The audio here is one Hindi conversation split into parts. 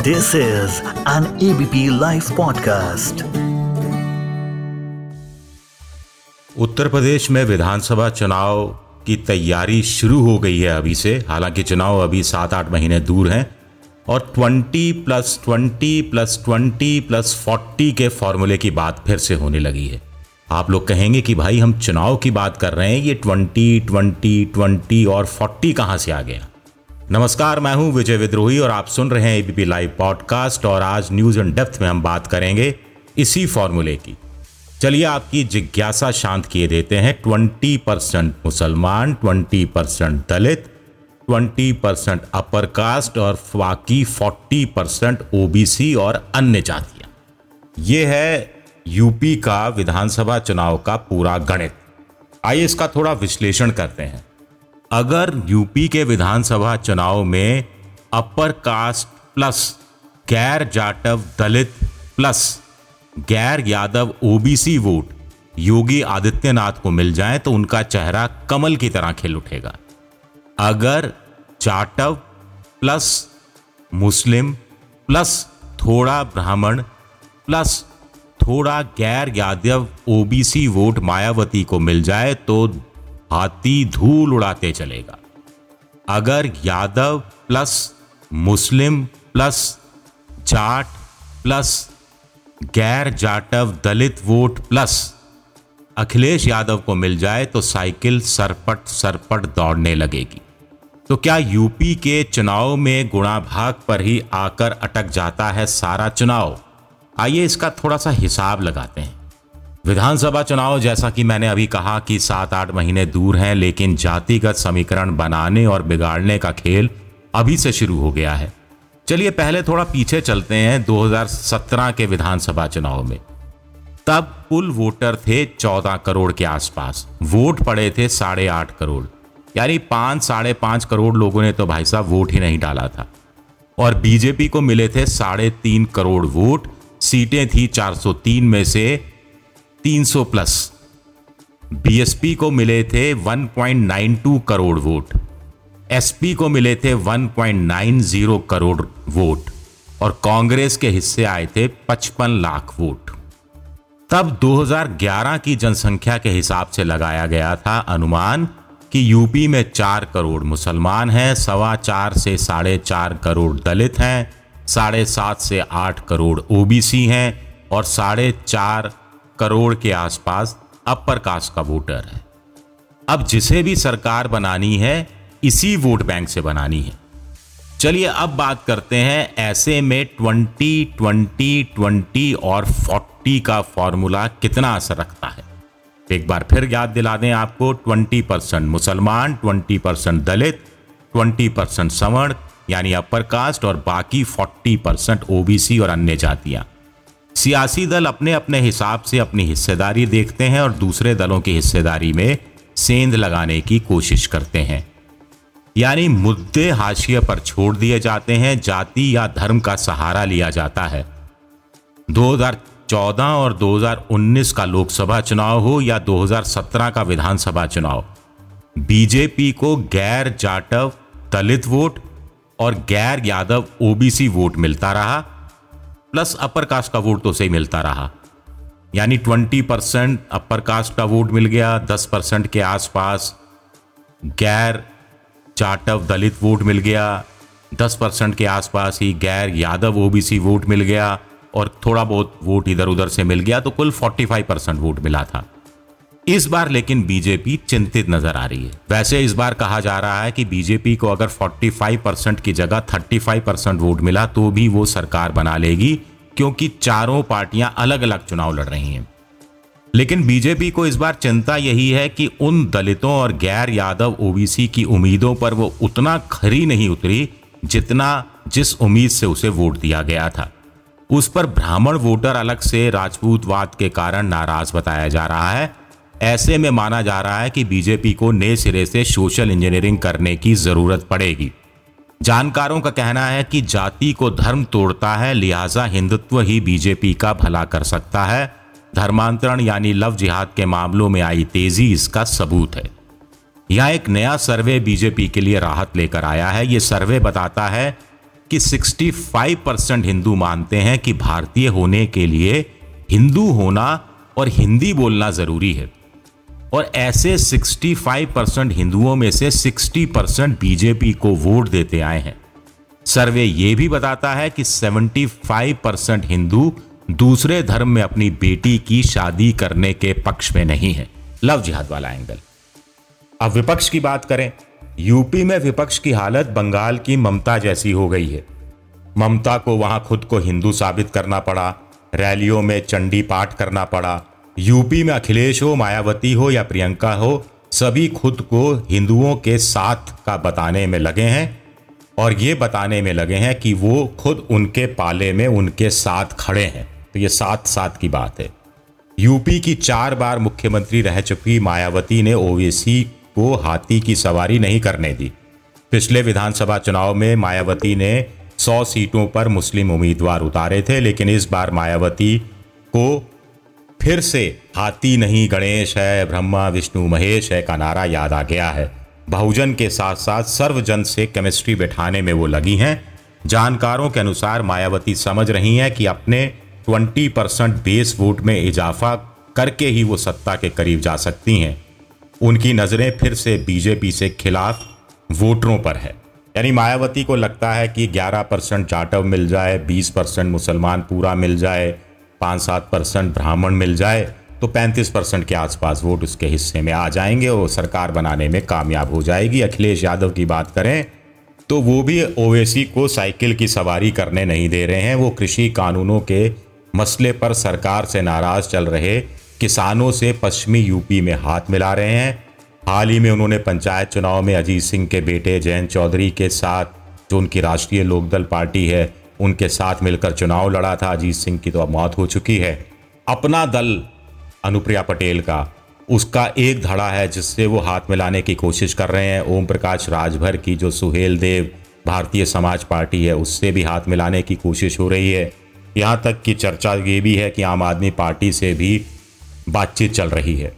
This is an ABP Life podcast. उत्तर प्रदेश में विधानसभा चुनाव की तैयारी शुरू हो गई है अभी से। हालाँकि चुनाव अभी सात आठ महीने दूर हैं और 20 प्लस 20 प्लस 20 प्लस 40 के फॉर्मूले की बात फिर से होने लगी है। आप लोग कहेंगे कि भाई हम चुनाव की बात कर रहे हैं, ये 20 20 20 और 40 कहाँ से आ गया? नमस्कार, मैं हूँ विजय विद्रोही और आप सुन रहे हैं एबीपी लाइव पॉडकास्ट और आज न्यूज़ इन डेप्थ में हम बात करेंगे इसी फॉर्मूले की। चलिए आपकी जिज्ञासा शांत किए देते हैं। 20 परसेंट मुसलमान 20 percent Dalit 20 percent upper caste और बाकी 40 परसेंट ओबीसी और अन्य जातियाँ। ये है यूपी का विधानसभा चुनाव का पूरा गणित। आइए इसका थोड़ा विश्लेषण करते हैं। अगर यूपी के विधानसभा चुनाव में अपर कास्ट प्लस गैर जाटव दलित प्लस गैर यादव ओबीसी वोट योगी आदित्यनाथ को मिल जाए तो उनका चेहरा कमल की तरह खिल उठेगा। अगर जाटव प्लस मुस्लिम प्लस थोड़ा ब्राह्मण प्लस थोड़ा गैर यादव ओबीसी वोट मायावती को मिल जाए तो हाथी धूल उड़ाते चलेगा। अगर Yadav plus Muslim plus Jat plus गैर जाटव दलित वोट प्लस अखिलेश यादव को मिल जाए तो साइकिल सरपट सरपट दौड़ने लगेगी। तो क्या यूपी के चुनाव में गुणा भाग पर ही आकर अटक जाता है सारा चुनाव? आइए इसका थोड़ा सा हिसाब लगाते हैं। विधानसभा चुनाव, जैसा कि मैंने अभी कहा कि सात आठ महीने दूर हैं, लेकिन जातिगत समीकरण बनाने और बिगाड़ने का खेल अभी से शुरू हो गया है। चलिए पहले थोड़ा पीछे चलते हैं 2017 के विधानसभा चुनाव में। तब कुल वोटर थे 14 करोड़ के आसपास। वोट पड़े थे साढ़े आठ करोड़। यानी पाँच, साढ़े पाँच करोड़ लोगों ने तो भाई साहब वोट ही नहीं डाला था। और बीजेपी को मिले थे साढ़े तीन करोड़ वोट। सीटें थी 403 में से 300 प्लस। बीएसपी को मिले थे 1.92 करोड़ वोट। एसपी को मिले थे 1.90 करोड़ वोट। और कांग्रेस के हिस्से आए थे 55 लाख वोट। तब 2011 की जनसंख्या के हिसाब से लगाया गया था अनुमान कि यूपी में चार करोड़ मुसलमान हैं, सवा चार से साढ़े चार करोड़ दलित हैं, साढ़े सात से आठ करोड़ ओबीसी हैं, और साढ़े चार करोड़ के आसपास अपर कास्ट का वोटर है। अब जिसे भी सरकार बनानी है, इसी वोट बैंक से बनानी है। चलिए अब बात करते हैं ऐसे में 20 20 20 और 40 का फॉर्मूला कितना असर रखता है। एक बार फिर याद दिला दें आपको 20 परसेंट मुसलमान 20 परसेंट दलित 20 परसेंट सवर्ण, यानी अपर कास्ट और बाकी 40 परसेंट ओबीसी और अन्य जातियाँ। सियासी दल अपने अपने हिसाब से अपनी हिस्सेदारी देखते हैं और दूसरे दलों की हिस्सेदारी में सेंध लगाने की कोशिश करते हैं। यानी मुद्दे हाशिए पर छोड़ दिए जाते हैं, जाति या धर्म का सहारा लिया जाता है। 2014 और 2019 का लोकसभा चुनाव हो या 2017 का विधानसभा चुनाव, बीजेपी को गैर जाटव दलित वोट और गैर यादव ओबीसी वोट मिलता रहा। प्लस अपर कास्ट का वोट तो सही मिलता रहा। यानी ट्वेंटी परसेंट अपर कास्ट का वोट मिल गया, दस परसेंट के आसपास गैर चाटव दलित वोट मिल गया, दस परसेंट के आसपास ही गैर यादव ओबीसी वोट मिल गया और थोड़ा बहुत वोट इधर उधर से मिल गया तो कुल 45 परसेंट वोट मिला था। इस बार लेकिन बीजेपी चिंतित नज़र आ रही है। वैसे इस बार कहा जा रहा है कि बीजेपी को अगर 45 परसेंट की जगह 35 परसेंट वोट मिला तो भी वो सरकार बना लेगी, क्योंकि चारों पार्टियाँ अलग अलग चुनाव लड़ रही हैं। लेकिन बीजेपी को इस बार चिंता यही है कि उन दलितों और गैर यादव ओबीसी की उम्मीदों पर वो उतना खरी नहीं उतरी जितना जिस उम्मीद से उसे वोट दिया गया था। उस पर ब्राह्मण वोटर अलग से राजपूतवाद के कारण नाराज़ बताया जा रहा है। ऐसे में माना जा रहा है कि बीजेपी को नए सिरे से सोशल इंजीनियरिंग करने की ज़रूरत पड़ेगी। जानकारों का कहना है कि जाति को धर्म तोड़ता है, लिहाजा हिंदुत्व ही बीजेपी का भला कर सकता है। धर्मांतरण यानी लव जिहाद के मामलों में आई तेज़ी इसका सबूत है। यह एक नया सर्वे बीजेपी के लिए राहत लेकर आया है। यह सर्वे बताता है कि 65 परसेंट हिंदू मानते हैं कि भारतीय होने के लिए हिंदू होना और हिंदी बोलना ज़रूरी है। और ऐसे 65 परसेंट हिंदुओं में से 60 परसेंट बीजेपी को वोट देते आए हैं। सर्वे ये भी बताता है कि 75 परसेंट हिंदू दूसरे धर्म में अपनी बेटी की शादी करने के पक्ष में नहीं है। लव जिहाद वाला एंगल अब विपक्ष की बात करें, यूपी में विपक्ष की हालत बंगाल की ममता जैसी हो गई है। ममता को वहाँ खुद को हिंदू साबित करना पड़ा, रैलियों में चंडी पाठ करना पड़ा यूपी में अखिलेश हो, मायावती हो या प्रियंका हो, सभी खुद को हिंदुओं के साथ का बताने में लगे हैं और ये बताने में लगे हैं कि वो खुद उनके पाले में उनके साथ खड़े हैं। तो ये साथ साथ की बात है। यूपी की चार बार मुख्यमंत्री रह चुकी मायावती ने ओवैसी को हाथी की सवारी नहीं करने दी। पिछले विधानसभा चुनाव में मायावती ने 100 सीटों पर मुस्लिम उम्मीदवार उतारे थे, लेकिन इस बार मायावती को फिर से, हाथी नहीं गणेश है, ब्रह्मा, विष्णु, महेश है का नारा याद आ गया है। बहुजन के साथ साथ सर्वजन से केमिस्ट्री बैठाने में वो लगी हैं। जानकारों के अनुसार मायावती समझ रही हैं कि अपने 20 परसेंट बेस वोट में इजाफा करके ही वो सत्ता के करीब जा सकती हैं। उनकी नज़रें फिर से बीजेपी से खिलाफ वोटरों पर है। यानी मायावती को लगता है कि 11 परसेंट जाटव मिल जाए 20 परसेंट मुसलमान पूरा मिल जाए पाँच सात परसेंट ब्राह्मण मिल जाए तो 35 परसेंट के आसपास वोट उसके हिस्से में आ जाएँगे और सरकार बनाने में कामयाब हो जाएगी। अखिलेश यादव की बात करें तो वो भी ओवैसी को साइकिल की सवारी करने नहीं दे रहे हैं। वो कृषि कानूनों के मसले पर सरकार से नाराज़ चल रहे किसानों से पश्चिमी यूपी में हाथ मिला रहे हैं। हाल ही में उन्होंने पंचायत चुनाव में अजीत सिंह के बेटे जयंत चौधरी के साथ, जो उनकी राष्ट्रीय लोकदल पार्टी है उनके साथ मिलकर चुनाव लड़ा था। अजीत सिंह की तो अब मौत हो चुकी है। अपना दल अनुप्रिया पटेल का, उसका एक धड़ा है जिससे वो हाथ मिलाने की कोशिश कर रहे हैं। ओम प्रकाश राजभर की जो सुहेल देव, भारतीय समाज पार्टी है, उससे भी हाथ मिलाने की कोशिश हो रही है। यहाँ तक कि चर्चा ये भी है कि आम आदमी पार्टी से भी बातचीत चल रही है।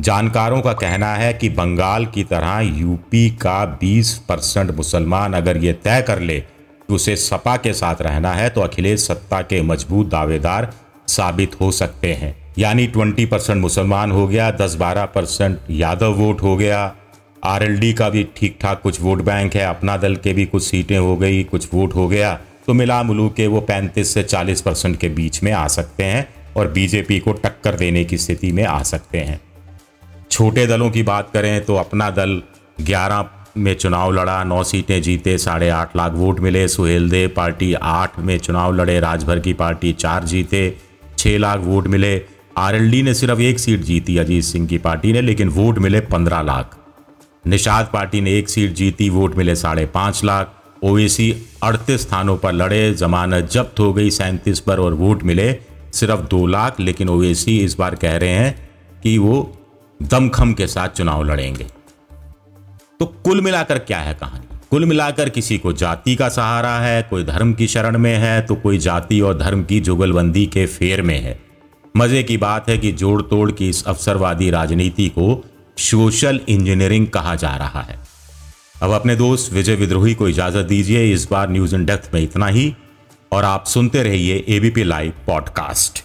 जानकारों का कहना है कि बंगाल की तरह यूपी का 20 परसेंट मुसलमान अगर ये तय कर ले उसे सपा के साथ रहना है तो अखिलेश सत्ता के मज़बूत दावेदार साबित हो सकते हैं। यानी 20 परसेंट मुसलमान हो गया 10-12 परसेंट यादव वोट हो गया। आरएलडी का भी ठीक ठाक कुछ वोट बैंक है, अपना दल के भी कुछ सीटें हो गई, कुछ वोट हो गया। तो मिला मुलू के वो 35 से 40 परसेंट के बीच में आ सकते हैं और बीजेपी को टक्कर देने की स्थिति में आ सकते हैं। छोटे दलों की बात करें तो अपना दल 11 में चुनाव लड़ा, नौ सीटें जीते, साढ़े आठ लाख वोट मिले। सुहेल देव पार्टी आठ में चुनाव लड़े, राजभर की पार्टी चार जीते छः लाख वोट मिले। आरएलडी ने सिर्फ़ एक सीट जीती, अजीत सिंह की पार्टी ने, लेकिन वोट मिले पंद्रह लाख। निषाद पार्टी ने एक सीट जीती, वोट मिले साढ़े पाँच लाख। ओवेसी अड़तीस स्थानों पर लड़े, जमानत जब्त हो गई सैंतीस पर और वोट मिले सिर्फ़ दो लाख, लेकिन ओवेसी इस बार कह रहे हैं कि वो दमखम के साथ चुनाव लड़ेंगे। तो कुल मिलाकर क्या है कहानी? कुल मिलाकर किसी को जाति का सहारा है, कोई धर्म की शरण में है तो कोई जाति और धर्म की जुगलबंदी के फेर में है। मज़े की बात है कि जोड़ तोड़ की इस अवसरवादी राजनीति को सोशल इंजीनियरिंग कहा जा रहा है। अब अपने दोस्त विजय विद्रोही को इजाज़त दीजिए, इस बार न्यूज़ इन डेप्थ में इतना ही, और आप सुनते रहिए ABP live podcast